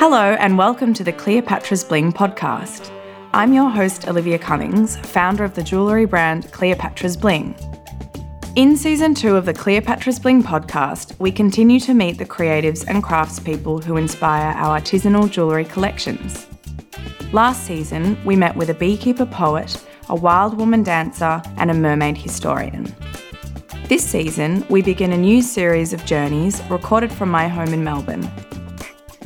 Hello, and welcome to the Cleopatra's Bling podcast. I'm your host, Olivia Cummings, founder of the jewellery brand Cleopatra's Bling. In season two of the Cleopatra's Bling podcast, we continue to meet the creatives and craftspeople who inspire our artisanal jewellery collections. Last season, we met with a beekeeper poet, a wild woman dancer, and a mermaid historian. This season, we begin a new series of journeys recorded from my home in Melbourne.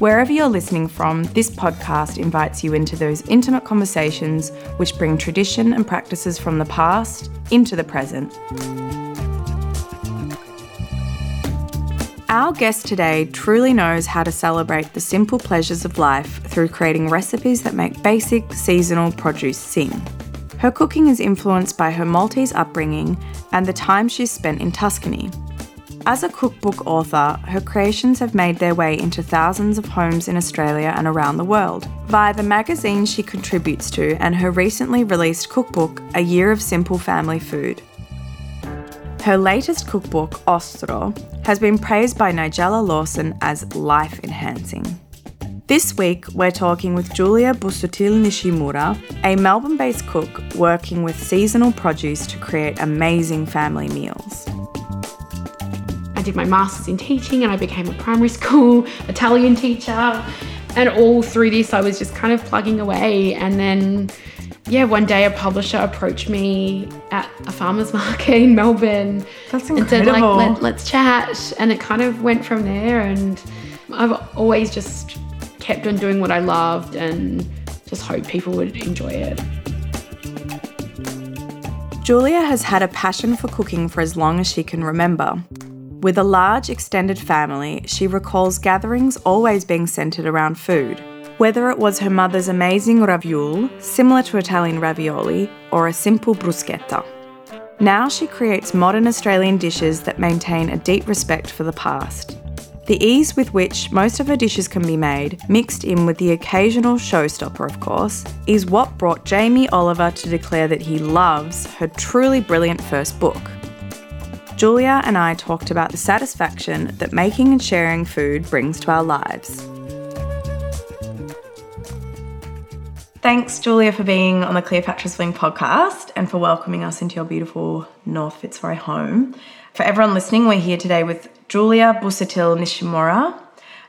Wherever you're listening from, this podcast invites you into those intimate conversations which bring tradition and practices from the past into the present. Our guest today truly knows how to celebrate the simple pleasures of life through creating recipes that make basic seasonal produce sing. Her cooking is influenced by her Maltese upbringing and the time she's spent in Tuscany. As a cookbook author, her creations have made their way into thousands of homes in Australia and around the world via the magazine she contributes to and her recently released cookbook, A Year of Simple Family Food. Her latest cookbook, Ostro, has been praised by Nigella Lawson as life enhancing. This week, we're talking with Julia Busuttil Nishimura, a Melbourne based cook working with seasonal produce to create amazing family meals. I did my master's in teaching and I became a primary school Italian teacher. And all through this, I was just kind of plugging away. And then yeah, one day a publisher approached me at a farmer's market in Melbourne. That's And said, like, Let, let's chat. And it kind of went from there. And I've always just kept on doing what I loved and just hoped people would enjoy it. Julia has had a passion for cooking for as long as she can remember. With a large extended family, she recalls gatherings always being centred around food. Whether it was her mother's amazing ravioli, similar to Italian ravioli, or a simple bruschetta. Now she creates modern Australian dishes that maintain a deep respect for the past. The ease with which most of her dishes can be made, mixed in with the occasional showstopper, of course, is what brought Jamie Oliver to declare that he loves her truly brilliant first book. Julia and I talked about the satisfaction that making and sharing food brings to our lives. Thanks, Julia, for being on the Cleopatra's Bling podcast and for welcoming us into your beautiful North Fitzroy home. For everyone listening, we're here today with Julia Busuttil Nishimura,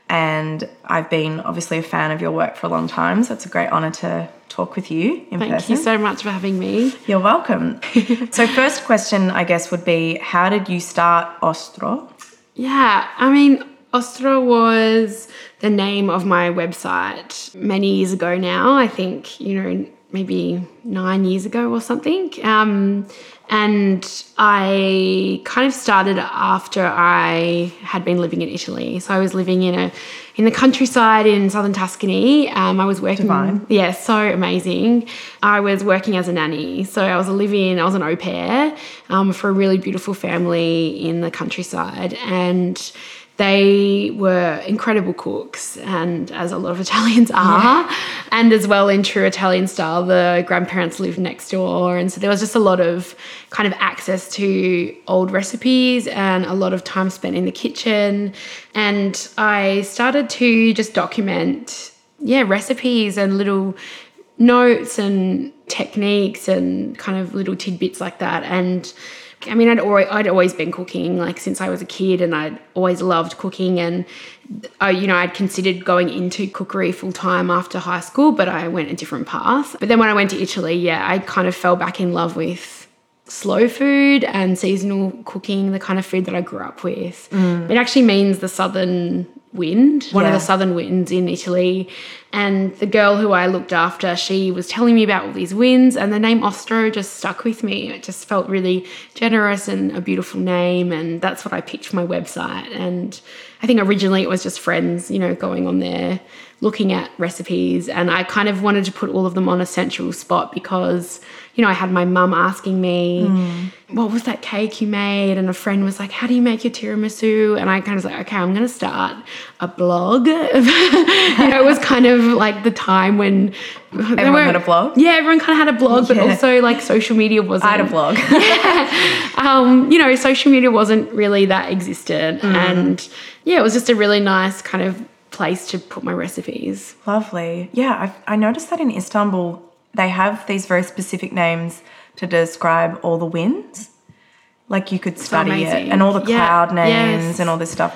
and I've been obviously a fan of your work for a long time, so it's a great honour to talk with you in Thank person. you so much for having me. You're welcome. so, first question, I guess, would be how did you start Ostro? Yeah, I mean, Ostro was the name of my website many years ago now. I think, you know, maybe nine years ago or something. Um, and I kind of started after I had been living in Italy. So I was living in a in the countryside in southern Tuscany. Um, I was working. Divine. Yeah, so amazing. I was working as a nanny. So I was a live-in, I was an au pair um, for a really beautiful family in the countryside. And they were incredible cooks, and as a lot of Italians are, and as well in true Italian style, the grandparents lived next door, and so there was just a lot of kind of access to old recipes and a lot of time spent in the kitchen. And I started to just document, yeah, recipes and little notes and techniques and kind of little tidbits like that. And I mean, I'd always, I'd always been cooking like since I was a kid, and I'd always loved cooking. And I, you know, I'd considered going into cookery full time after high school, but I went a different path. But then when I went to Italy, yeah, I kind of fell back in love with slow food and seasonal cooking, the kind of food that I grew up with. Mm. It actually means the southern wind, one of the southern winds in Italy. And the girl who I looked after, she was telling me about all these winds, and the name Ostro just stuck with me. It just felt really generous and a beautiful name, and that's what I picked for my website. And I think originally it was just friends, you know, going on there looking at recipes, and I kind of wanted to put all of them on a central spot because, you know, I had my mum asking me, what was that cake you made? And a friend was like, how do you make your tiramisu? And I kind of was like, okay, I'm going to start a blog. you know, it was kind of like the time when Everyone had a blog? Yeah, everyone kind of had a blog, but also like social media wasn't. I had a blog. um, you know, social media wasn't really that existent. And yeah, it was just a really nice kind of place to put my recipes. Lovely. Yeah, I, I noticed that in Istanbul, they have these very specific names to describe all the winds. Like you could study it, and all the Yeah, cloud names yes. and all this stuff.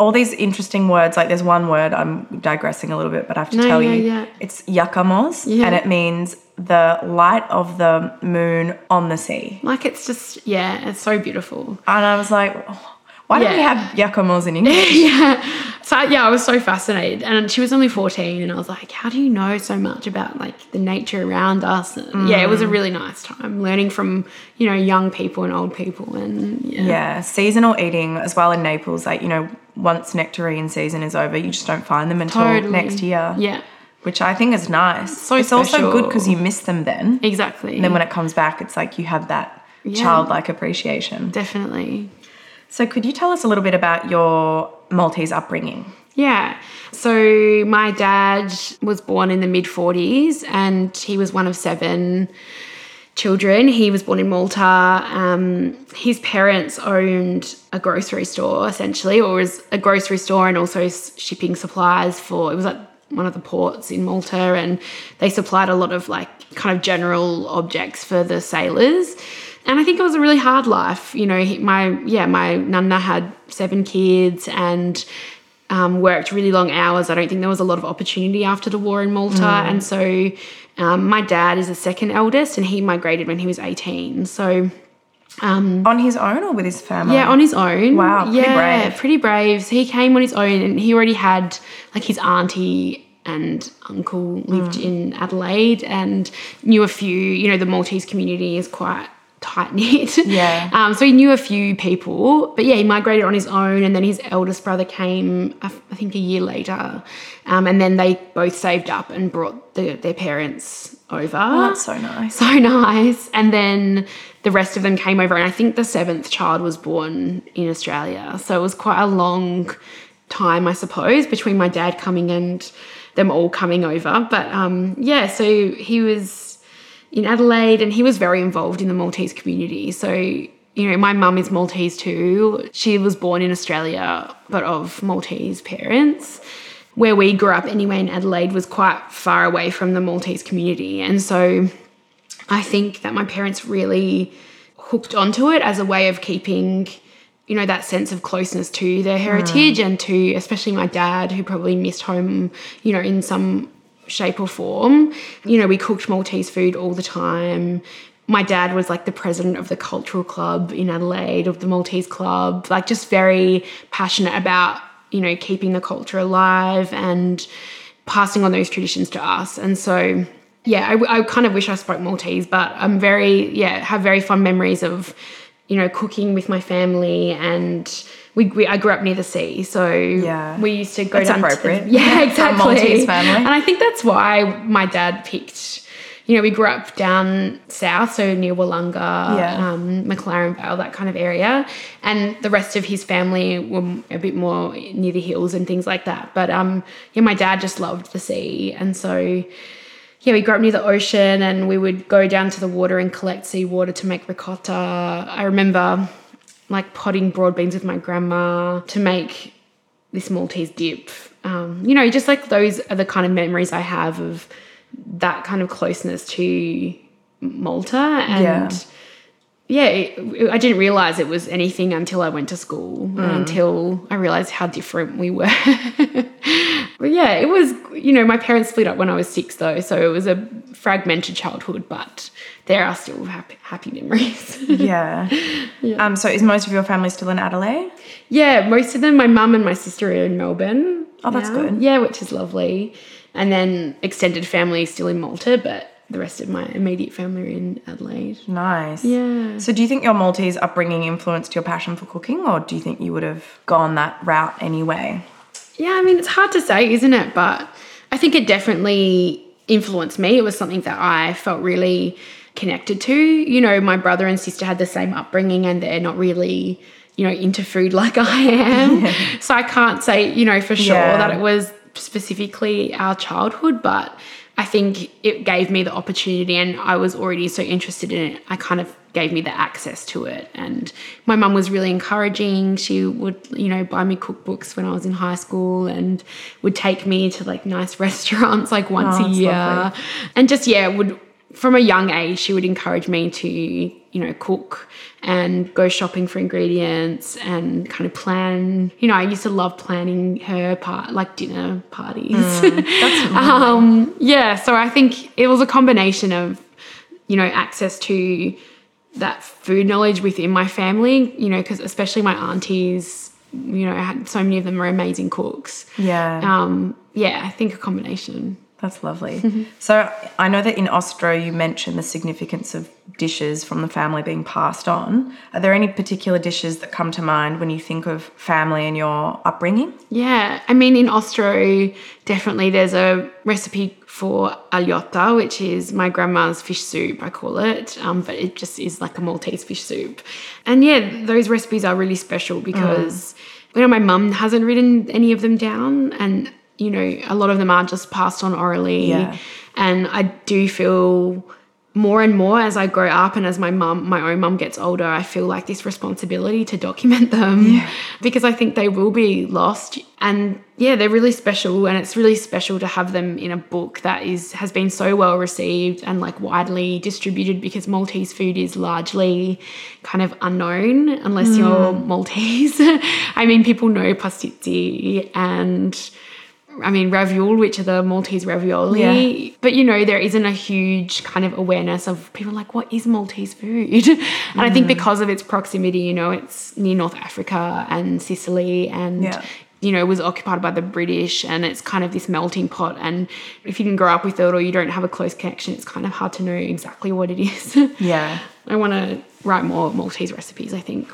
All these interesting words. Like there's one word. I'm digressing a little bit, but I have to No, tell yeah, you, yeah. it's yakamoz, and it means the light of the moon on the sea. Like it's just yeah, it's so beautiful. And I was like, oh, why don't we have yakamoz in English? yeah. So yeah, I was so fascinated, and she was only fourteen, and I was like, "How do you know so much about like the nature around us?" And, Yeah, it was a mm. really nice time learning from you know young people and old people, and yeah, Yeah, seasonal eating as well in Naples. Like you know, once nectarine season is over, you just don't find them until Totally. next year. yeah, which I think is nice. So it's also good because you miss them then. exactly. And then when it comes back, it's like you have that Yeah. childlike appreciation. definitely. So, could you tell us a little bit about your Maltese upbringing? Yeah. So my dad was born in the mid 40s and he was one of seven children. He was born in Malta. Um, his parents owned a grocery store essentially, or was a grocery store and also shipping supplies for, it was like one of the ports in Malta and they supplied a lot of like kind of general objects for the sailors. And I think it was a really hard life. You know, my, yeah, my nana had seven kids and um, worked really long hours. I don't think there was a lot of opportunity after the war in Malta. And so um, my dad is the second eldest and he migrated when he was 18. So On his own or with his family? yeah, on his own. Wow, pretty yeah, brave. pretty brave. So he came on his own, and he already had like his auntie and uncle lived Mm. in Adelaide, and knew a few. You know, the Maltese community is quite tight knit. Yeah. Um, so he knew a few people, but yeah, he migrated on his own, and then his eldest brother came, I think, a year later, um, and then they both saved up and brought the, their parents over. Oh, that's so nice. So nice. And then the rest of them came over, and I think the seventh child was born in Australia. So it was quite a long time, I suppose, between my dad coming and them all coming over. But um, yeah, so he was in Adelaide and he was very involved in the Maltese community. So, you know, my mum is Maltese too. She was born in Australia, but of Maltese parents. Where we grew up, anyway, in Adelaide, was quite far away from the Maltese community. And so I think that my parents really hooked onto it as a way of keeping, you know, that sense of closeness to their heritage mm. and to especially my dad, who probably missed home, you know, in some shape or form. You know, we cooked Maltese food all the time. My dad was like the president of the cultural club in Adelaide, of the Maltese club, like just very passionate about, you know, keeping the culture alive and passing on those traditions to us. And so, yeah, I, I kind of wish I spoke Maltese, but I'm very, yeah, have very fond memories of, you know, cooking with my family and we, we I grew up near the sea, so Yeah. we used to go That's down to the- appropriate. yeah, exactly. Maltese family. And I think that's why my dad picked. You know, we grew up down south, so near Willunga, Yeah. um, McLaren Vale, that kind of area, and the rest of his family were a bit more near the hills and things like that. But um, yeah, my dad just loved the sea, and so yeah, we grew up near the ocean and we would go down to the water and collect seawater to make ricotta. I remember like potting broad beans with my grandma to make this Maltese dip. Um, you know, just like those are the kind of memories I have of that kind of closeness to Malta. And yeah, it, I didn't realize it was anything until I went to school, and until I realized how different we were. but yeah, it was, you know, my parents split up when I was six, though, so it was a fragmented childhood, but there are still happy, happy memories. Yeah. Um, so, is most of your family still in Adelaide? yeah, most of them, my mum and my sister are in Melbourne. Oh, that's now. good. Yeah, which is lovely. And then extended family is still in Malta, but the rest of my immediate family are in Adelaide. Nice. Yeah. So, do you think your Maltese upbringing influenced your passion for cooking, or do you think you would have gone that route anyway? Yeah, I mean, it's hard to say, isn't it? But I think it definitely influenced me. It was something that I felt really connected to. You know, my brother and sister had the same upbringing and they're not really, you know, into food like I am. So I can't say, you know, for sure Yeah. that it was specifically our childhood, but I think it gave me the opportunity and I was already so interested in it. I kind of gave me the access to it. And my mum was really encouraging. She would, you know, buy me cookbooks when I was in high school and would take me to like nice restaurants like once Oh, a year. lovely. And just, yeah, would from a young age, she would encourage me to, you know, cook and go shopping for ingredients and kind of plan. You know, I used to love planning her part, like dinner parties. um, yeah, so I think it was a combination of, you know, access to that food knowledge within my family, you know, because especially my aunties, you know, had so many of them are amazing cooks. Yeah. Um, yeah, I think a combination. That's lovely. so I know that in Ostro you mentioned the significance of dishes from the family being passed on. Are there any particular dishes that come to mind when you think of family and your upbringing? Yeah, I mean, in Ostro, definitely there's a recipe for aljotta, which is my grandma's fish soup, I call it, um, but it just is like a Maltese fish soup. And yeah, those recipes are really special because, you know, my mum hasn't written any of them down, and, you know, a lot of them are just passed on orally. Yeah. And I do feel more and more as I grow up and as my mum, my own mum gets older, I feel like this responsibility to document them because I think they will be lost. And yeah, they're really special, and it's really special to have them in a book that is has been so well received and like widely distributed because Maltese food is largely kind of unknown unless you're mm. Maltese. I mean, people know pastizzi and. I mean, ravioli, which are the Maltese ravioli. Yeah. But, you know, there isn't a huge kind of awareness of people like, what is Maltese food? and I think mm. because of its proximity, you know, it's near North Africa and Sicily and, Yeah. you know, was occupied by the British and it's kind of this melting pot. And if you didn't grow up with it or you don't have a close connection, it's kind of hard to know exactly what it is. Yeah. I want to write more Maltese recipes, I think.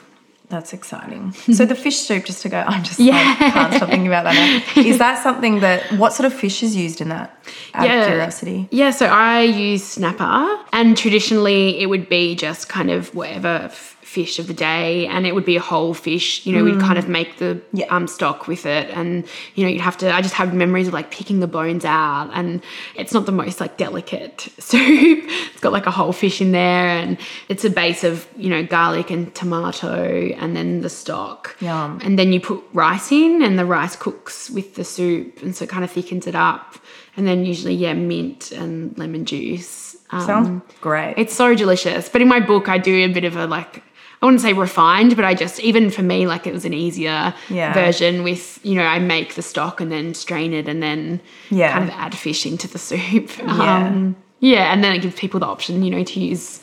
That's exciting. so the fish soup, just to go, I'm just yeah. like, can't stop thinking about that now. Is that something that, what sort of fish is used in that? Out of curiosity. Yeah, so I use snapper, and traditionally it would be just kind of whatever f- fish of the day, and it would be a whole fish. You know, we'd kind of make the Mm. Yeah. um, stock with it, and you know, you'd have to. I just have memories of like picking the bones out, and it's not the most like delicate soup. it's got like a whole fish in there, and it's a base of you know garlic and tomato, and then the stock. Yum. And then you put rice in, and the rice cooks with the soup, and so it kind of thickens it up. And then usually, yeah, mint and lemon juice. Um, Sounds great. it's so delicious. But in my book, I do a bit of a like, I wouldn't say refined, but I just, even for me, like it was an easier Yeah. version with, you know, I make the stock and then strain it and then Yeah. kind of add fish into the soup. Um, yeah. And then it gives people the option, you know, to use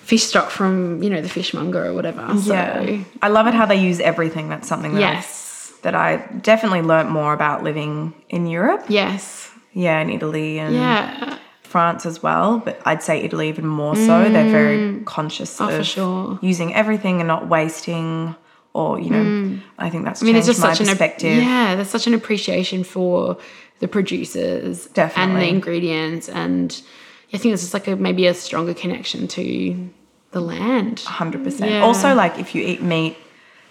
fish stock from, you know, the fishmonger or whatever. yeah. So, I love it how they use everything. That's something that, yes. I, that I definitely learnt more about living in Europe. Yes. Yeah, in Italy and Yeah. France as well, but I'd say Italy even more so. They're very conscious Oh, for of sure. using everything and not wasting, or you know, I think that's Mm. I mean, there's just my such an perspective. yeah, there's such an appreciation for the producers and the ingredients, and I think it's just like a maybe a stronger connection to the land. Hundred percent. Yeah. Also, like if you eat meat,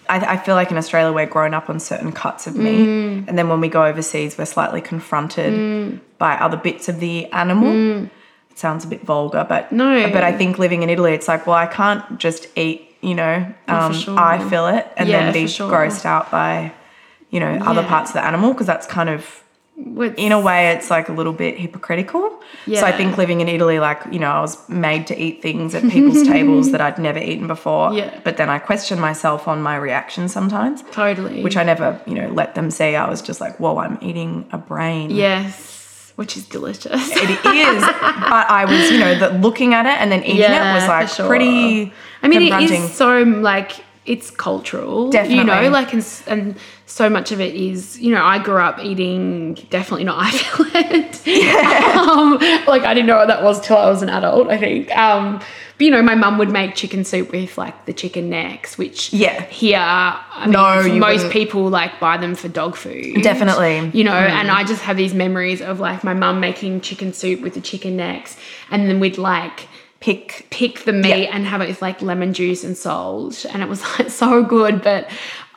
I, I feel like in Australia we're grown up on certain cuts of meat, Mm. and then when we go overseas, we're slightly confronted by other bits of the animal. It sounds a bit vulgar, but Mm. No. But I think living in Italy, it's like, well, I can't just eat, you know, um, sure. I feel it, and Yeah, then be sure. grossed out by, you know, other Yeah. parts of the animal because that's kind of What's- in a way it's like a little bit hypocritical. So i think living in italy like you know i was made to eat things at people's tables that i'd never eaten before Yeah. but then i question myself on my reaction sometimes. Totally, which i never you know let them see. I was just like whoa i'm eating a brain. Yes, which is delicious. it is. But i was you know the, looking at it and then eating it was like sure. pretty I mean, it is so like it's cultural, you know, like and, and so much of it is, you know, I grew up eating definitely not I feel it. um, like I didn't know what that was till I was an adult, I think. Um, but you know, my mum would make chicken soup with like the chicken necks, which Yeah. here, I No, you most wouldn't. people like buy them for dog food. Definitely. You know, and I just have these memories of like my mum making chicken soup with the chicken necks, and then we'd like pick pick the meat Yeah. and have it with like lemon juice and salt and it was like so good but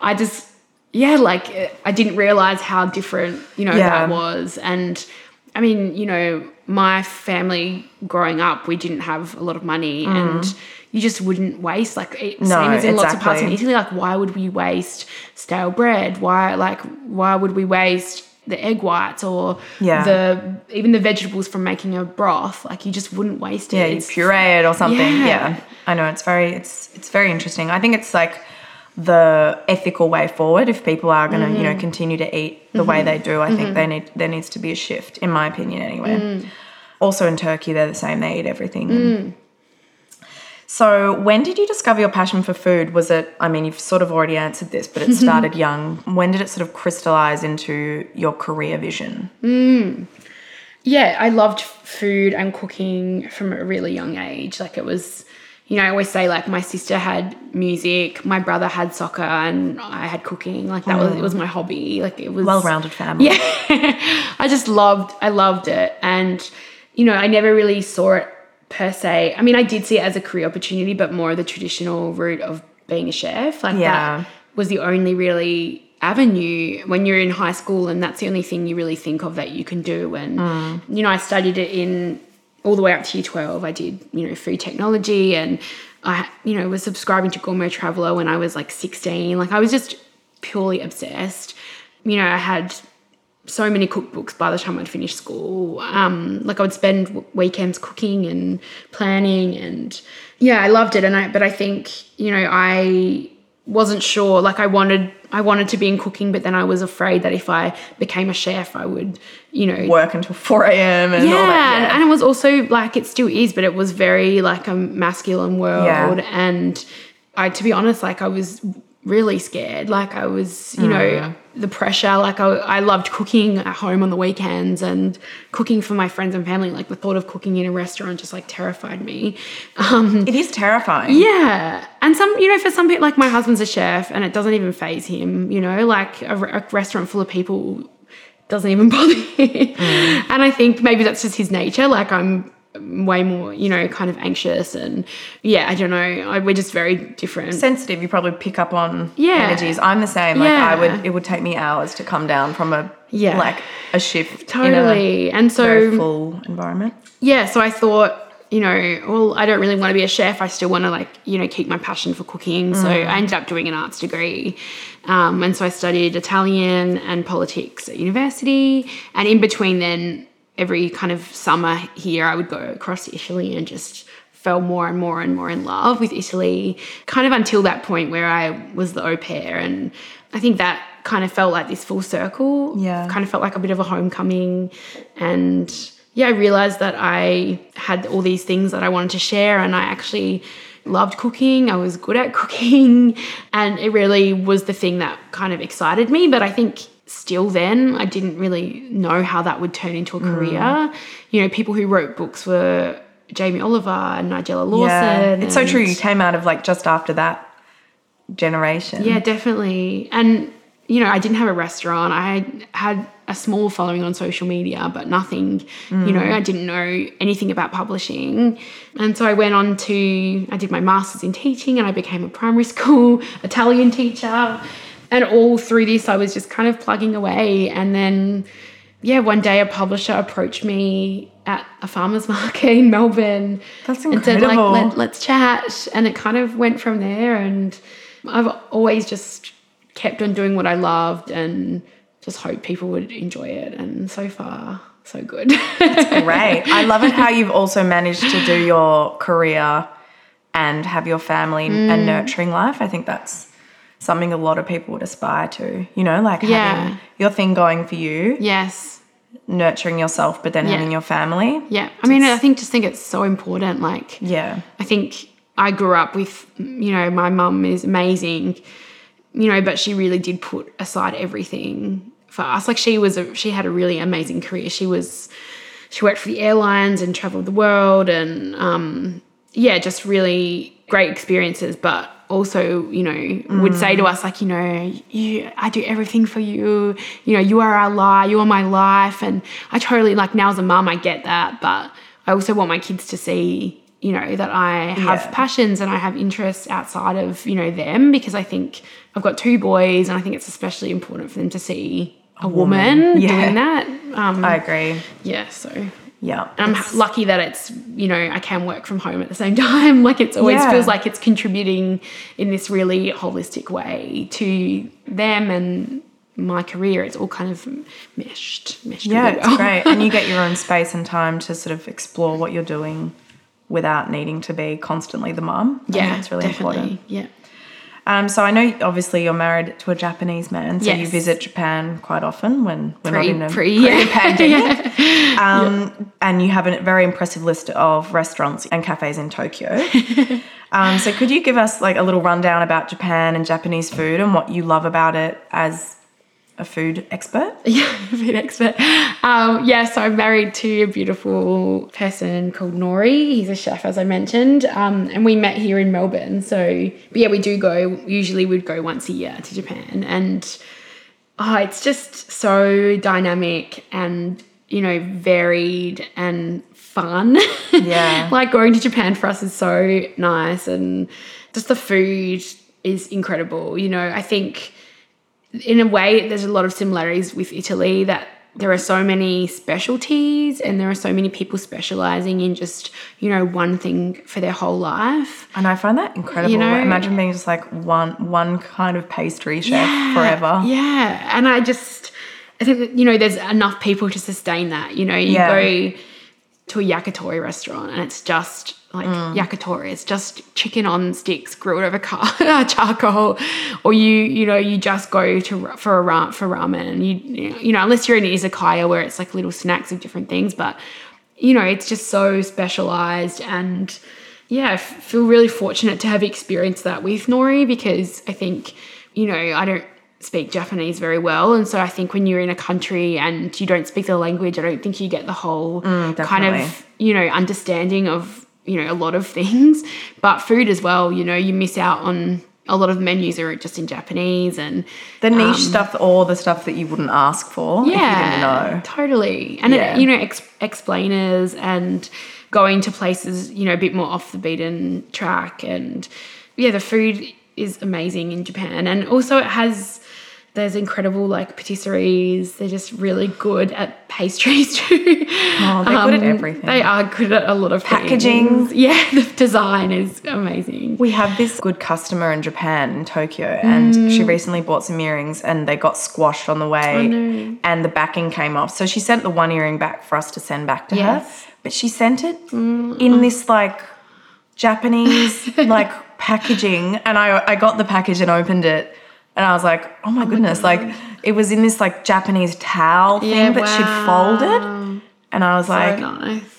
i just yeah like i didn't realize how different you know Yeah. that was and i mean you know my family growing up, we didn't have a lot of money and you just wouldn't waste like it, Mm. No, same as in lots of parts exactly. Italy. Like, why would we waste stale bread? Why like why would we waste the egg whites or Yeah. the even the vegetables from making a broth? Like, you just wouldn't waste it. Yeah, you puree it or something. Yeah. Yeah. I know it's very it's it's very interesting. I think it's like the ethical way forward if people are going to, you know, Mm. continue to eat the way they do. I Mm-hmm. think they need there needs to be a shift in my opinion anyway. Mm. Also in Turkey they're the same. They eat everything. So, when did you discover your passion for food? Was it, I mean, you've sort of already answered this, but it started young. When did it sort of crystallize into your career vision? Hmm. yeah, I loved food and cooking from a really young age. Like it was, you know, I always say like my sister had music, my brother had soccer, and I had cooking. Like that was it was my hobby. Like it was Well rounded family. Yeah, I just loved I loved it, and you know, I never really saw it per se. I mean, I did see it as a career opportunity, but more the traditional route of being a chef. Like Yeah. that was the only really avenue when you're in high school and that's the only thing you really think of that you can do and mm. you know I studied it in all the way up to year 12 I did you know food technology and I you know was subscribing to Gourmet Traveller when I was like 16 like I was just purely obsessed you know I had so many cookbooks by the time I'd finished school. Um, like I would spend w- weekends cooking and planning, and yeah, I loved it. And I, but I think you know, I wasn't sure. Like I wanted, I wanted to be in cooking, but then I was afraid that if I became a chef, I would, you know, Work until 4 a.m. and yeah, all that. and- and it was also like it still is, but it was very like a masculine world, Yeah. and I, to be honest, like I was really scared. Like I was, you Mm. know, the pressure. Like I, I loved cooking at home on the weekends and cooking for my friends and family. Like the thought of cooking in a restaurant just like terrified me. Um, It is terrifying. yeah. And some, you know, for some people, like my husband's a chef and it doesn't even phase him, you know, like a, a restaurant full of people doesn't even bother him. And I think maybe that's just his nature. Like I'm way more, you know, kind of anxious and yeah, I don't know. I, we're just very different. sensitive you probably pick up on Yeah. energies i'm the same like Yeah. i would it would take me hours to come down from a Yeah. like a shift totally. And a very so, full environment yeah, so I thought, you know, well, I don't really want to be a chef. I still want to like, you know, keep my passion for cooking. So I ended up doing an arts degree. Um, and so I studied Italian and politics at university. And in between then, every kind of summer here, I would go across Italy and just fell more and more and more in love with Italy, kind of until that point where I was the au pair. And I think that kind of felt like this full circle. Yeah. Kind of felt like a bit of a homecoming. And yeah, I realized that I had all these things that I wanted to share and I actually loved cooking. I was good at cooking and it really was the thing that kind of excited me. But I think still then I didn't really know how that would turn into a hmm. career. You know, people who wrote books were Jamie Oliver and Nigella Lawson. yeah it's so true you came out of like just after that generation yeah, definitely. And you know, I didn't have a restaurant. I had a small following on social media, but nothing, you know, hmm. I didn't know anything about publishing. And so I went on to I did my masters in teaching and I became a primary school Italian teacher. And all through this I was just kind of plugging away and then yeah, one day a publisher approached me at a farmer's market in Melbourne. That's And said, like. Let, let's chat. And it kind of went from there. And I've always just kept on doing what I loved and just hoped people would enjoy it. And so far, so good. great i love it how you've also managed to do your career and have your family Mm. and nurturing life i think that's something a lot of people would aspire to you know like Yeah. having your thing going for you yes. nurturing yourself but then Yeah. having your family Yeah. I mean, I think just think it's so important. Like, yeah I think I grew up with, you know, my mum is amazing, you know, but she really did put aside everything for us. Like she was, a, she had a really amazing career. She was, she worked for the airlines and traveled the world and, um, yeah, just really great experiences, but also, you know, would say to us like, you know, you, I do everything for you. You know, you are our life, you are my life. And I totally like now as a mum, I get that, but I also want my kids to see, you know, that I have Yeah. passions and I have interests outside of, you know, them because I think I've got two boys and I think it's especially important for them to see a, woman, Yeah. doing that. Um, i agree yeah, so Yeah. And I'm lucky that it's, you know, I can work from home at the same time. Like it's always Yeah. feels like it's contributing in this really holistic way to them and my career. It's all kind of meshed, meshed yeah, it's great. And you get your own space and time to sort of explore what you're doing without needing to be constantly the mum. Think yeah, it's really definitely. important. Yeah. Um, so I know obviously you're married to a Japanese man, so you visit Japan quite often when we're Pre- not in a pre- yeah. pandemic. Um, And you have a very impressive list of restaurants and cafes in Tokyo. um, so could you give us like a little rundown about Japan and Japanese food and what you love about it as a food expert? Yeah, food expert. Um, yeah, so I'm married to a beautiful person called Nori. He's a chef, as I mentioned, um, and we met here in Melbourne. So, but yeah, we do go. Usually, we'd go once a year to Japan, and oh, it's just so dynamic and you know varied and fun. Yeah. like going to Japan for us is so nice, and just the food is incredible. You know, I think in a way, there's a lot of similarities with Italy that there are so many specialties and there are so many people specializing in just, you know, one thing for their whole life. And I find that incredible. You know- Imagine being just like one one kind of pastry chef forever. Yeah. And I just, I think that, you know, there's enough people to sustain that. You know, you Yeah. go to a yakitori restaurant and it's just like Mm. yakitori. It's just chicken on sticks grilled over car- charcoal, or you you know you just go to for a ra- for ramen. You you know unless you're in izakaya where it's like little snacks of different things, but you know it's just so specialized and yeah, I f- feel really fortunate to have experienced that with Nori because I think you know I don't speak Japanese very well, and so I think when you're in a country and you don't speak the language, I don't think you get the whole kind of you know understanding of you know a lot of things. But food as well you know you miss out on a lot of menus are just in japanese and The niche um, stuff or the stuff that you wouldn't ask for if you didn't yeah totally. And Yeah. it, you know ex- explainers and going to places you know a bit more off the beaten track and yeah the food is amazing in japan. And also it has there's incredible like patisseries they're just really good at pastries too Oh, they're good at Um, everything. they are good at a lot of Packaging. things. yeah the design is amazing We have this good customer in Japan, in Tokyo, and Mm. she recently bought some earrings and they got squashed on the way Oh, no. and the backing came off. So she sent the one earring back for us to send back to Yes. Mm. her. But she sent it in this like Japanese like packaging and I I got the package and opened it and I was like, oh my goodness, like it was in this like Japanese towel thing Yeah, that she'd folded. And I was so like, nice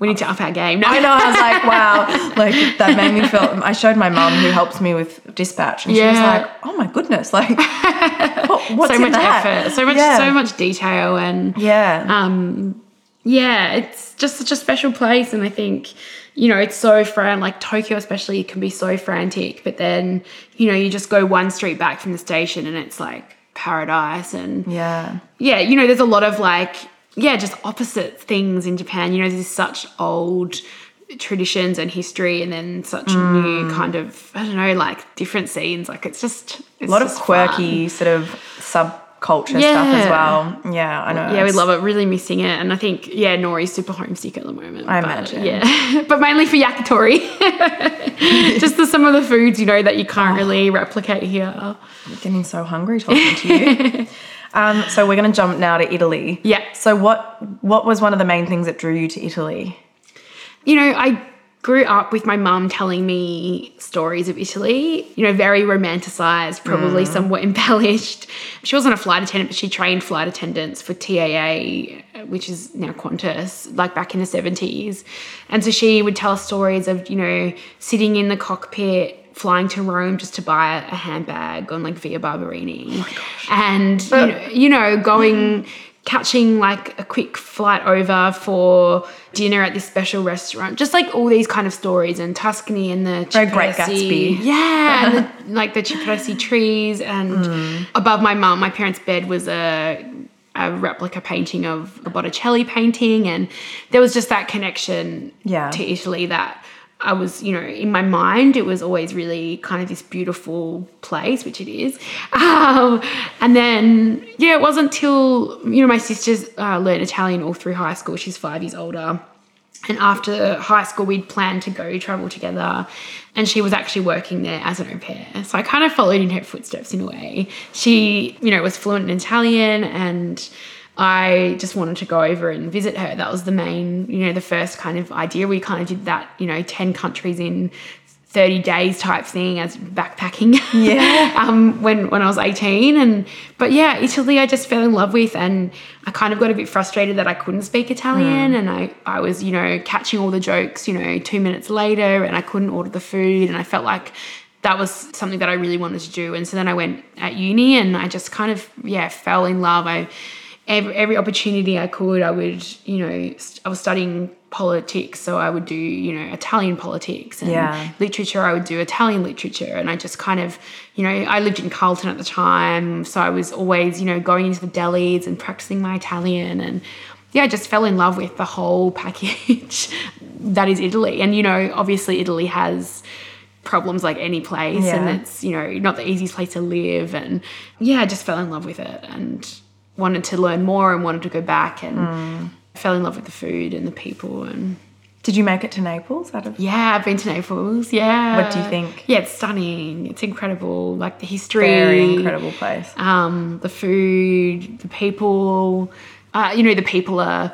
we need to up our game no I know. I was like, wow. Like that made me feel. I showed my mum who helps me with dispatch, and she was like, oh my goodness, like what, what's so much that? effort so much Yeah. so much detail and Yeah. um yeah it's just such a special place and i think you know it's so fran like tokyo especially can be so frantic but then you know you just go one street back from the station and it's like paradise and yeah. yeah, you know, there's a lot of like, yeah, just opposite things in Japan. You know, there's such old traditions and history, and then such Mm. new kind of, I don't know, like different scenes. Like it's just A it's lot of quirky sort of subculture stuff as well. Yeah, I know. Yeah, we love it. Really missing it, and I think yeah, Nori's super homesick at the moment. I but, imagine. Yeah, but mainly for yakitori. just the, some of the foods you know that you Oh. can't really replicate here. getting so hungry talking to you. um, so we're going to jump now to Italy. Yeah. So what what was one of the main things that drew you to Italy? you know, I grew up with my mum telling me stories of Italy, you know, very romanticized, probably somewhat embellished. She wasn't a flight attendant, but she trained flight attendants for TAA, which is now Qantas, like back in the 70s. And so she would tell us stories of, you know, sitting in the cockpit. Flying to Rome just to buy a handbag on like Via Barberini, and you know, you know, going catching like a quick flight over for dinner at this special restaurant. Just like all these kind of stories and Tuscany and the Very Great Gatsby. Yeah, and the, like the Cipressi trees and Hmm. above my mum, my parents' bed was a a replica painting of a Botticelli painting and there was just that connection Yeah. to Italy that I was, you know, in my mind, it was always really kind of this beautiful place, which it is. Um, and then, yeah, it wasn't till, you know, my sisters uh, learned Italian all through high school. She's five years older. And after high school, we'd planned to go travel together. And she was actually working there as an au pair. So I kind of followed in her footsteps in a way. She, you know, was fluent in Italian and I just wanted to go over and visit her. That was the main, you know, the first kind of idea. We kind of did that, you know, 10 countries in 30 days type thing as backpacking. Yeah. um, when, when I was 18. And, but yeah, Italy I just fell in love with. And I kind of got a bit frustrated that I couldn't speak Italian. Hmm. And I, I was, you know, catching all the jokes, you know, two minutes later and I couldn't order the food. And I felt like, that was something that I really wanted to do. And so then I went at uni and I just kind of, yeah, fell in love. I, every, every opportunity I could, I would, you know, st- I was studying politics, so I would do, you know, Italian politics and Yeah. literature. I would do Italian literature, and I just kind of, you know, I lived in Carlton at the time, so I was always, you know, going into the delis and practicing my Italian, and yeah, I just fell in love with the whole package that is Italy, and you know, obviously Italy has problems like any place Yeah. and it's you know not the easiest place to live and yeah i just fell in love with it and wanted to learn more and wanted to go back and Hmm. fell in love with the food and the people and Did you make it to Naples out of yeah i've been to naples yeah What do you think? yeah it's stunning it's incredible like the history very incredible place? um, the food, the people. Uh, you know, the people are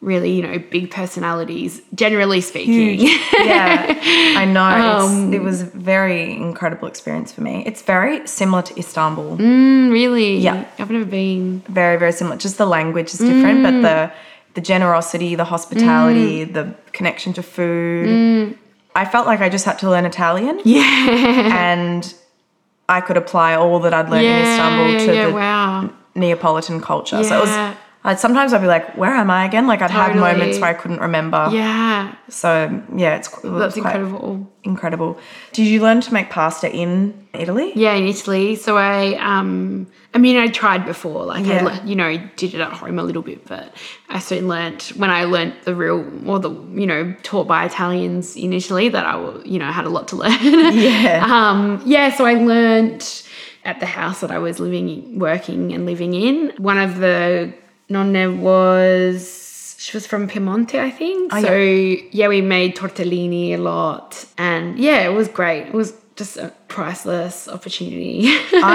really, you know, big personalities, generally speaking. yeah, I know. Um, it was a very incredible experience for me. It's very similar to Istanbul. Mm, really? Yeah. I've never been. Very, very similar. Just the language is different, but the the generosity, the hospitality, the connection to food. I felt like I just had to learn Italian. Yeah. and I could apply all that I'd learned in Istanbul to yeah, the wow. Neapolitan culture. So it was. I'd, sometimes I'd be like, "Where am I again?" Like I'd have moments where I couldn't remember. Yeah. So yeah, it's it That's incredible. incredible. Did you learn to make pasta in Italy? Yeah, in Italy. So I, um, I mean, I tried before, like Yeah. I, you know, did it at home a little bit, but I soon learnt when I learnt the real, or the, you know, taught by Italians in Italy that I, you know, had a lot to learn. Yeah. um, yeah. So I learnt at the house that I was living, working and living in. One of the nonne was she was from Piemonte, I think. Oh, so yeah, we made tortellini a lot, and yeah, it was great. It was just a priceless opportunity.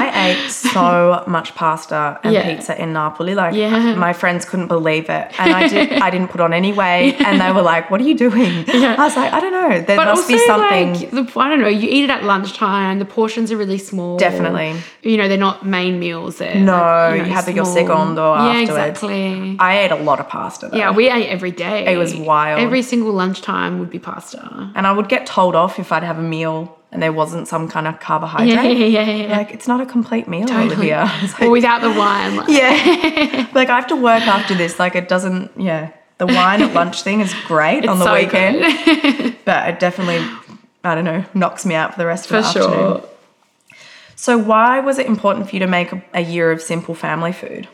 I ate so much pasta and Yeah. pizza in Napoli. Like Yeah. my friends couldn't believe it. And I did I didn't put on any weight and they were like, What are you doing? I was like, I don't know. There but must also, be something like, the, I don't know. You eat it at lunchtime. The portions are really small. Definitely. You know, they're not main meals. They're No, like, you know, have your small. secondo Yeah, afterwards. exactly. I ate a lot of pasta though. yeah, we ate every day. It was wild. Every single lunchtime would be pasta. and I would get told off if I'd have a meal and there wasn't some kind of carbohydrate. Yeah, yeah, yeah, yeah. Like it's not a complete meal, Totally. Olivia. It's like- Or without the wine. Like, yeah. like I have to work after this. Like it doesn't yeah. The wine at lunch thing is great on the so weekend. but it definitely I don't know, knocks me out for the rest For of the afternoon. sure. So why was it important for you to make a year of simple family food?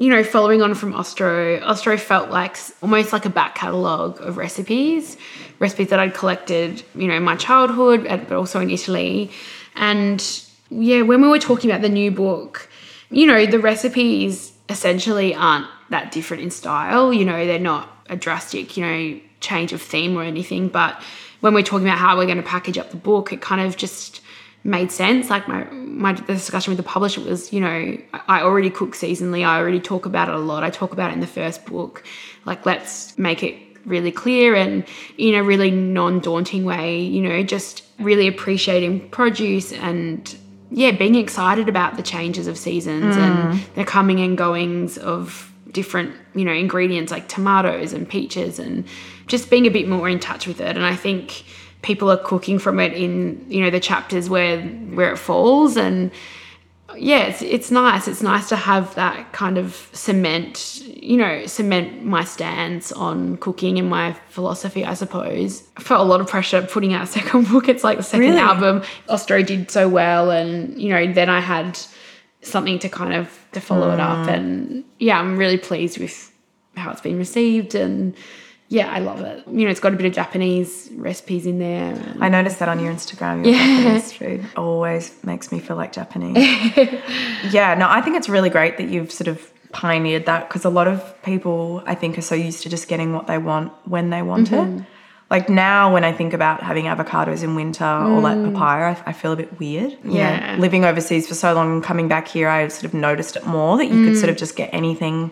You know, following on from Ostro, Ostro felt like almost like a back catalogue of recipes, recipes that I'd collected, you know, in my childhood, but also in Italy. And yeah, when we were talking about the new book, you know, the recipes essentially aren't that different in style. You know, they're not a drastic, you know, change of theme or anything. But when we're talking about how we're going to package up the book, it kind of just made sense. Like my my discussion with the publisher was, you know, I already cook seasonally. I already talk about it a lot. I talk about it in the first book. Like let's make it really clear and in a really non-daunting way, you know, just really appreciating produce and yeah, being excited about the changes of seasons and mm. the coming and goings of different, you know, ingredients like tomatoes and peaches and just being a bit more in touch with it. And I think people are cooking from it in, you know, the chapters where where it falls and yeah, it's it's nice. It's nice to have that kind of cement, you know, cement my stance on cooking and my philosophy, I suppose. I felt a lot of pressure putting out a second book. It's like the second Really? album. Ostro did so well and, you know, then I had something to kind of to follow it up mm. and yeah, I'm really pleased with how it's been received and yeah, I love it. You know, it's got a bit of Japanese recipes in there. I noticed that on your Instagram. Your Yeah. Japanese food always makes me feel like Japanese. yeah, no, I think it's really great that you've sort of pioneered that because a lot of people, I think, are so used to just getting what they want when they want Mm-hmm. it. Like now, when I think about having avocados in winter or like papaya, I, I feel a bit weird. Mm. Yeah. living overseas for so long and coming back here, I sort of noticed it more that you could Mm. sort of just get anything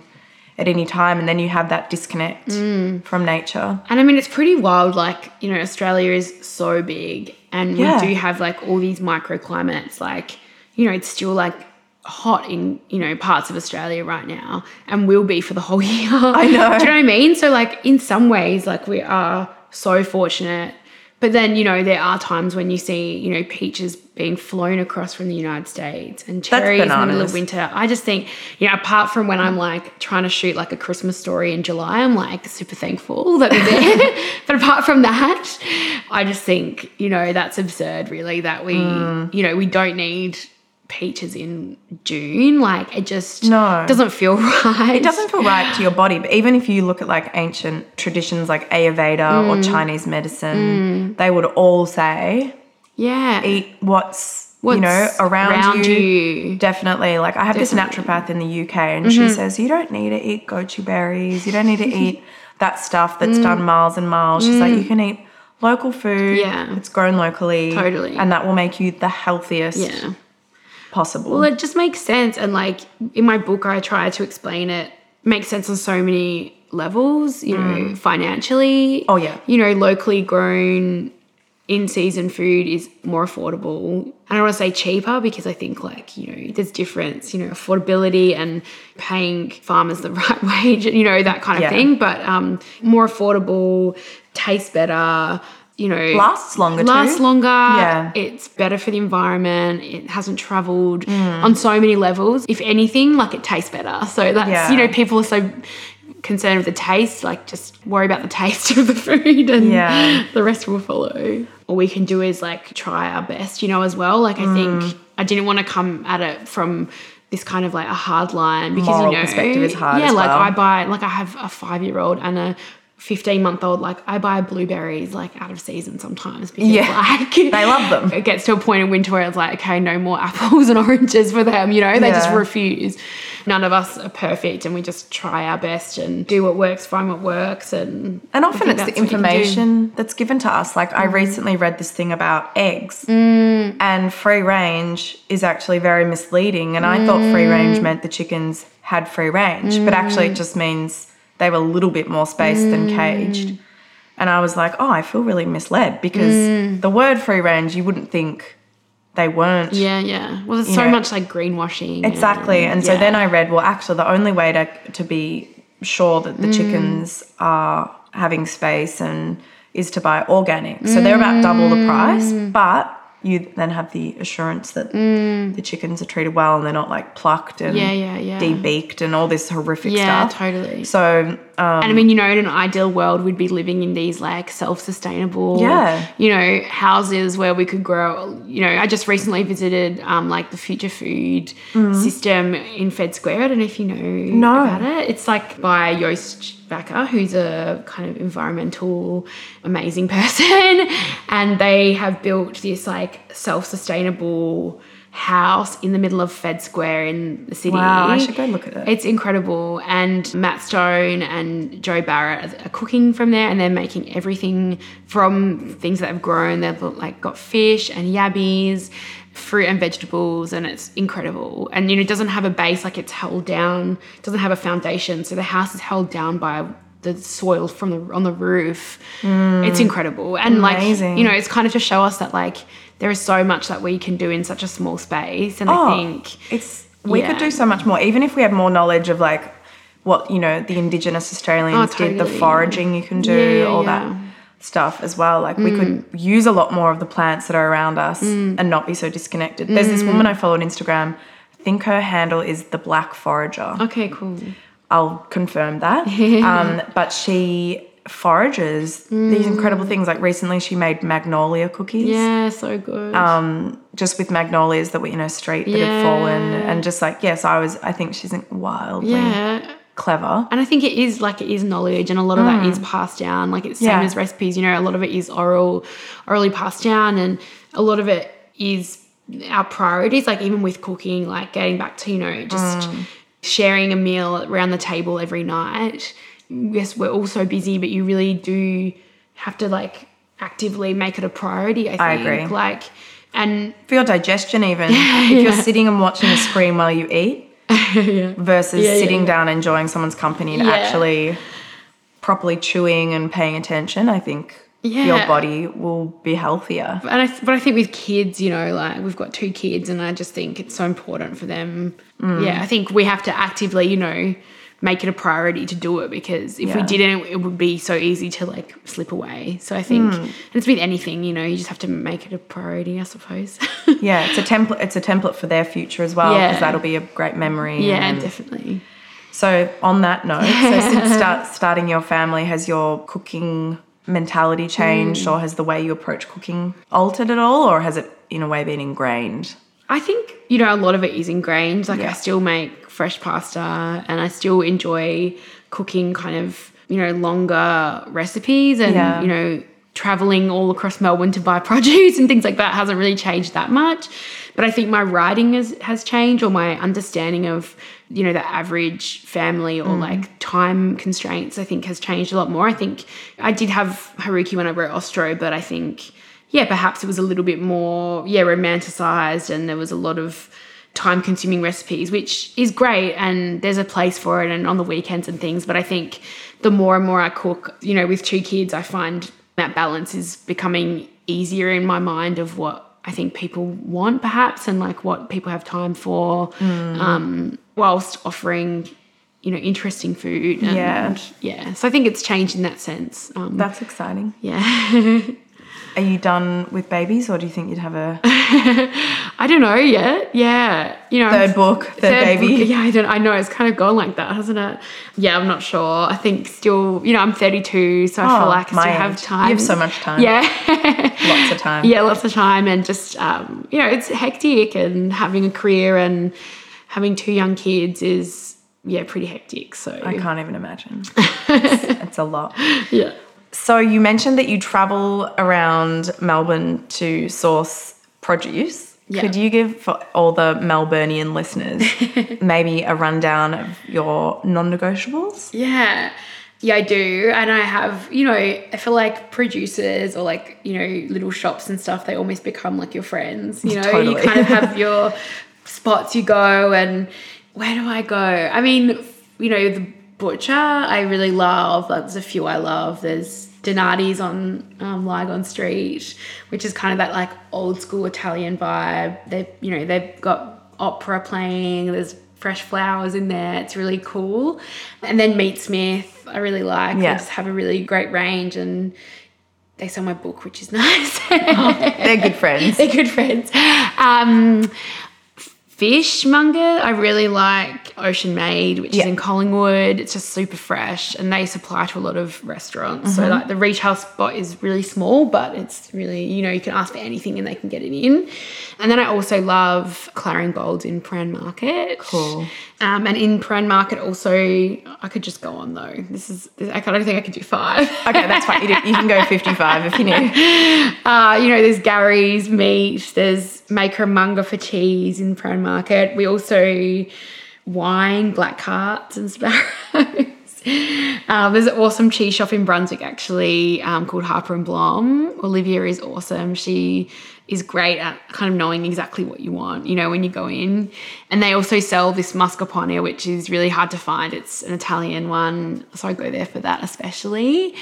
at any time, and then you have that disconnect Mm. from nature. And I mean, it's pretty wild. Like, you know, Australia is so big and Yeah. we do have like all these microclimates. Like, you know, it's still like hot in, you know, parts of Australia right now and will be for the whole year. I know. do you know what I mean? So, like, in some ways, like, we are so fortunate. But then, you know, there are times when you see, you know, peaches being flown across from the United States and cherries in the middle of winter. I just think, you know, apart from when I'm like trying to shoot like a Christmas story in July, I'm like super thankful that we're there. but apart from that, I just think, you know, that's absurd, really, that we, Mm. you know, we don't need peaches in June. Like, it just No. doesn't feel right. It doesn't feel right to your body, but even if you look at like ancient traditions like Ayurveda Mm. or Chinese medicine, they would all say Yeah. eat what's, What's you know around, around you. you. Definitely. Like I have this Definitely. Mm-hmm. naturopath in the UK, and she says you don't need to eat goji berries. You don't need to eat that stuff that's done miles and miles. She's like you can eat local food. Mm. Yeah. it's grown locally. Totally. and that will make you the healthiest Yeah. Possible. Well, it just makes sense. And like in my book, I try to explain it. Makes sense on so many levels, you know, financially. Oh, yeah. You know, locally grown in season food is more affordable. I don't want to say cheaper because I think like, you know, there's difference, you know, affordability and paying farmers the right wage, you know, that kind of Yeah. thing. But um more affordable, tastes better, you know, Lasts longer too. lasts longer. Yeah. It's better for the environment. It hasn't traveled Mm. on so many levels. If anything, like it tastes better. So that's, Yeah. you know, people are so concerned with the taste, like just worry about the taste of the food and Yeah. the rest will follow. All we can do is like try our best, you know, as well. Like I Mm. think I didn't want to come at it from this kind of like a hard line because Moral you know perspective is hard Yeah, like well. I buy like I have a five year old and a 15 month old like I buy blueberries like out of season sometimes because Yeah. like They love them. It gets to a point in winter where it's like okay no more apples and oranges for them you know they just refuse. None of us are perfect and we just try our best and do what works, find what works and And often it's the that's what you can do. Mm. information that's given to us. Like I recently read this thing about eggs, and free range is actually very misleading. And I thought free Mm. range meant the chickens had free range, but actually it just means they were a little bit more spaced Mm. than caged. And I was like, oh, I feel really misled because Mm. the word free range, you wouldn't think they weren't. Yeah, yeah. Well, there's so know, much like greenwashing. Exactly. And so yeah. then I read, well, actually, the only way to, to be sure that the chickens are having space and is to buy organic. So they're about double the price, but you then have the assurance that the chickens are treated well and they're not like plucked and Yeah, yeah, yeah. debeaked and all this horrific Yeah, stuff. totally. So um, and I mean, you know, in an ideal world, we'd be living in these like self-sustainable, Yeah. you know, houses where we could grow. You know, I just recently visited um, like the Future Food system in Fed Square. I don't know if you know. No. about it. It's like by Joost Bakker, who's a kind of environmental amazing person, and they have built this like self-sustainable house in the middle of Fed Square in the city. wow, I should go look at it. It's incredible. And Matt Stone and Jo Barrett are cooking from there and they're making everything from things that have grown. They've like got fish and yabbies, fruit and vegetables, and it's incredible. And you know, it doesn't have a base, like it's held down, it doesn't have a foundation. So the house is held down by the soil from the on the roof. Mm. It's incredible. And like you know, it's kind of to show us that like there is so much that we can do in such a small space. And Oh, I think it's we yeah. could do so much more even if we had more knowledge of like what you know the indigenous australians did the Oh, foraging you can do Yeah, yeah, all. Mm. that stuff as well like we could use a lot more of the plants that are around us and not be so disconnected there's Mm. this woman i follow on instagram i think her handle is the black forager okay, cool. I'll confirm that. um, but she forages these incredible things. Like recently, she made magnolia cookies. Mm. Yeah, so good. Um, just with magnolias that were in her street that had fallen, and just like yes, I was. I think she's wildly yeah. clever. And I think it is like it is knowledge, and a lot of that is passed down. Like it's same Yeah. as recipes, you know. A lot of it is oral, orally passed down, and a lot of it is our priorities. Like even with cooking, like getting back to you know just sharing a meal around the table every night. Yes, we're all so busy, but you really do have to like actively make it a priority. I think. I agree. Like, and For your digestion, even if you're sitting and watching a screen while you eat versus Yeah, yeah, sitting yeah. down enjoying someone's company and Yeah. actually properly chewing and paying attention, I think your body will be healthier. and I, but I think with kids, you know, like we've got two kids, and I just think it's so important for them. Mm. Yeah, I think we have to actively, you know, make it a priority to do it because if we didn't, it would be so easy to like slip away. So I think Mm. and it's with anything, you know, you just have to make it a priority, I suppose. Yeah, it's a template. It's a template for their future as well because Yeah. that'll be a great memory. yeah, and- definitely. So on that note, so since start, starting your family, has your cooking mentality changed, Mm. or has the way you approach cooking altered at all, or has it in a way been ingrained? I think, you know, a lot of it is ingrained. Like Yeah. I still make fresh pasta and I still enjoy cooking kind of, you know, longer recipes and, Yeah. you know, traveling all across Melbourne to buy produce and things like that hasn't really changed that much. But I think my writing has, has changed or my understanding of, you know, the average family or mm. like time constraints, I think has changed a lot more. I think I did have Haruki when I wrote Ostro, but I think yeah, perhaps it was a little bit more, yeah, romanticized and there was a lot of time consuming recipes, which is great and there's a place for it and on the weekends and things. But I think the more and more I cook, you know, with two kids, I find that balance is becoming easier in my mind of what I think people want perhaps and like what people have time for, um, whilst offering, you know, interesting food. And, Yeah. Yeah. So I think it's changed in that sense. Um, That's exciting. yeah. Are you done with babies, or do you think you'd have a I don't know yet. Yeah, you know, third book, third, baby? book- Yeah, I don't. I know it's kind of gone like that, hasn't it? Yeah, I'm not sure. I think still, you know, I'm 32, so I Oh, feel like I still have time. You have so much time. Yeah, Lots of time. yeah, lots of time, and just um, you know, it's hectic, and having a career and having two young kids is yeah pretty hectic. So I can't even imagine. it's, it's a lot. yeah. So you mentioned that you travel around Melbourne to source produce. Yeah. Could you give for all the Melburnian listeners maybe a rundown of your non-negotiables? Yeah. Yeah, I do. And I have, you know, I feel like producers or like, you know, little shops and stuff, they almost become like your friends. You know, Totally. you kind of have your spots you go and where do I go? I mean, you know, the butcher I really love. There's a few I love. There's Donati's on um, Lygon Street, which is kind of that like old school Italian vibe. They, you know, they've got opera playing. There's fresh flowers in there. It's really cool. And then Meatsmith, I really like. They Yeah. just have a really great range and they sell my book, which is nice. They're good friends. They're good friends. Um, fishmonger, I really like Ocean Made, which Yeah. is in Collingwood. It's just super fresh, and they supply to a lot of restaurants. Mm-hmm. So like the retail spot is really small, but it's really you know you can ask for anything and they can get it in. And then I also love Claringbolds in Prahran Market. Cool. Um, and in Prahran Market also, I could just go on though. This is I don't think I could do five. Okay, that's fine. You, do, you can go 55 if you need. Uh, you know, there's Gary's meat, there's Maker Monger for cheese in Prahran Market. We also wine, Blackhearts, and sparrows. Um, there's an awesome cheese shop in Brunswick actually um, called Harper and Blohm. Olivia is awesome. She is great at kind of knowing exactly what you want, you know, when you go in. And they also sell this mascarpone, which is really hard to find. It's an Italian one. So I go there for that especially.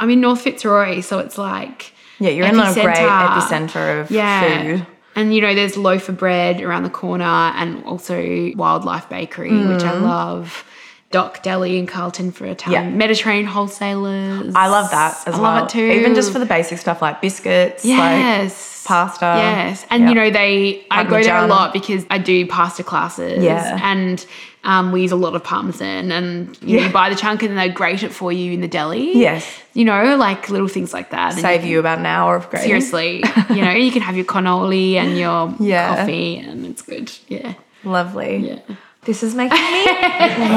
I'm in North Fitzroy, so it's like Yeah, you're in a great Epicenter. epicenter of yeah. food. And you know, there's Loafer Bread around the corner and also Wildlife Bakery, which I love. Doc Deli in Carlton for a time. Yeah. Mediterranean wholesalers. I love that as I well. love it too. Even just for the basic stuff like biscuits, yes. like pasta. Yes. And Yeah. you know, they I go there a lot because I do pasta classes. Yeah. And um, we use a lot of parmesan and you, know, Yeah. you buy the chunk and then they grate it for you in the deli. Yes. You know, like little things like that. And Save you about an hour of grating. Seriously, you know, you can have your cannoli and your Yeah. coffee, and it's good. Yeah, Lovely. yeah. This is making me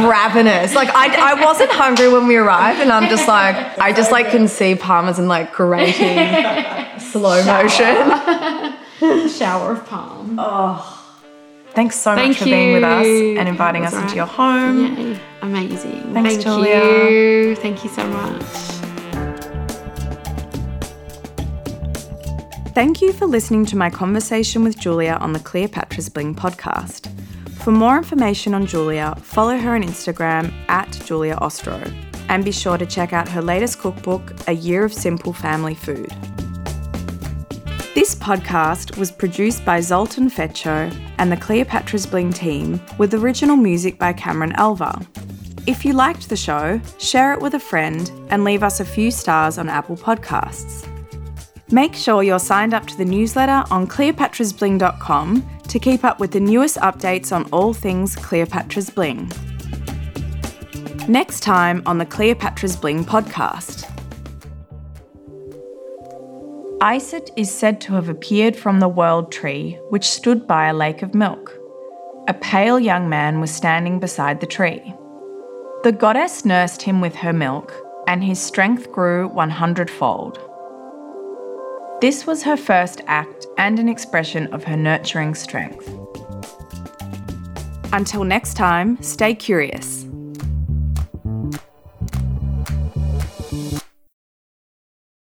ravenous. Like I, I wasn't hungry when we arrived, and I'm just like I just like can see parmesan like grating slow motion. Shower of parm. Oh. Thanks so Thank much for being with us and inviting us That's into your home. Yay. Amazing. Thanks, Thank Julia. you. Thank you so much. Thank you for listening to my conversation with Julia on the Cleopatra's Bling podcast. For more information on Julia, follow her on Instagram at Julia Ostro, and be sure to check out her latest cookbook, A Year of Simple Family Food. This podcast was produced by Zoltan Fecho and the Cleopatra's Bling team, with original music by Cameron Alva. If you liked the show, share it with a friend and leave us a few stars on Apple Podcasts. Make sure you're signed up to the newsletter on cleopatrasbling.com to keep up with the newest updates on all things Cleopatra's Bling. Next time on the Cleopatra's Bling podcast. Iset is said to have appeared from the world tree, which stood by a lake of milk. A pale young man was standing beside the tree. The goddess nursed him with her milk, and his strength grew 100 fold. This was her first act and an expression of her nurturing strength. Until next time, stay curious.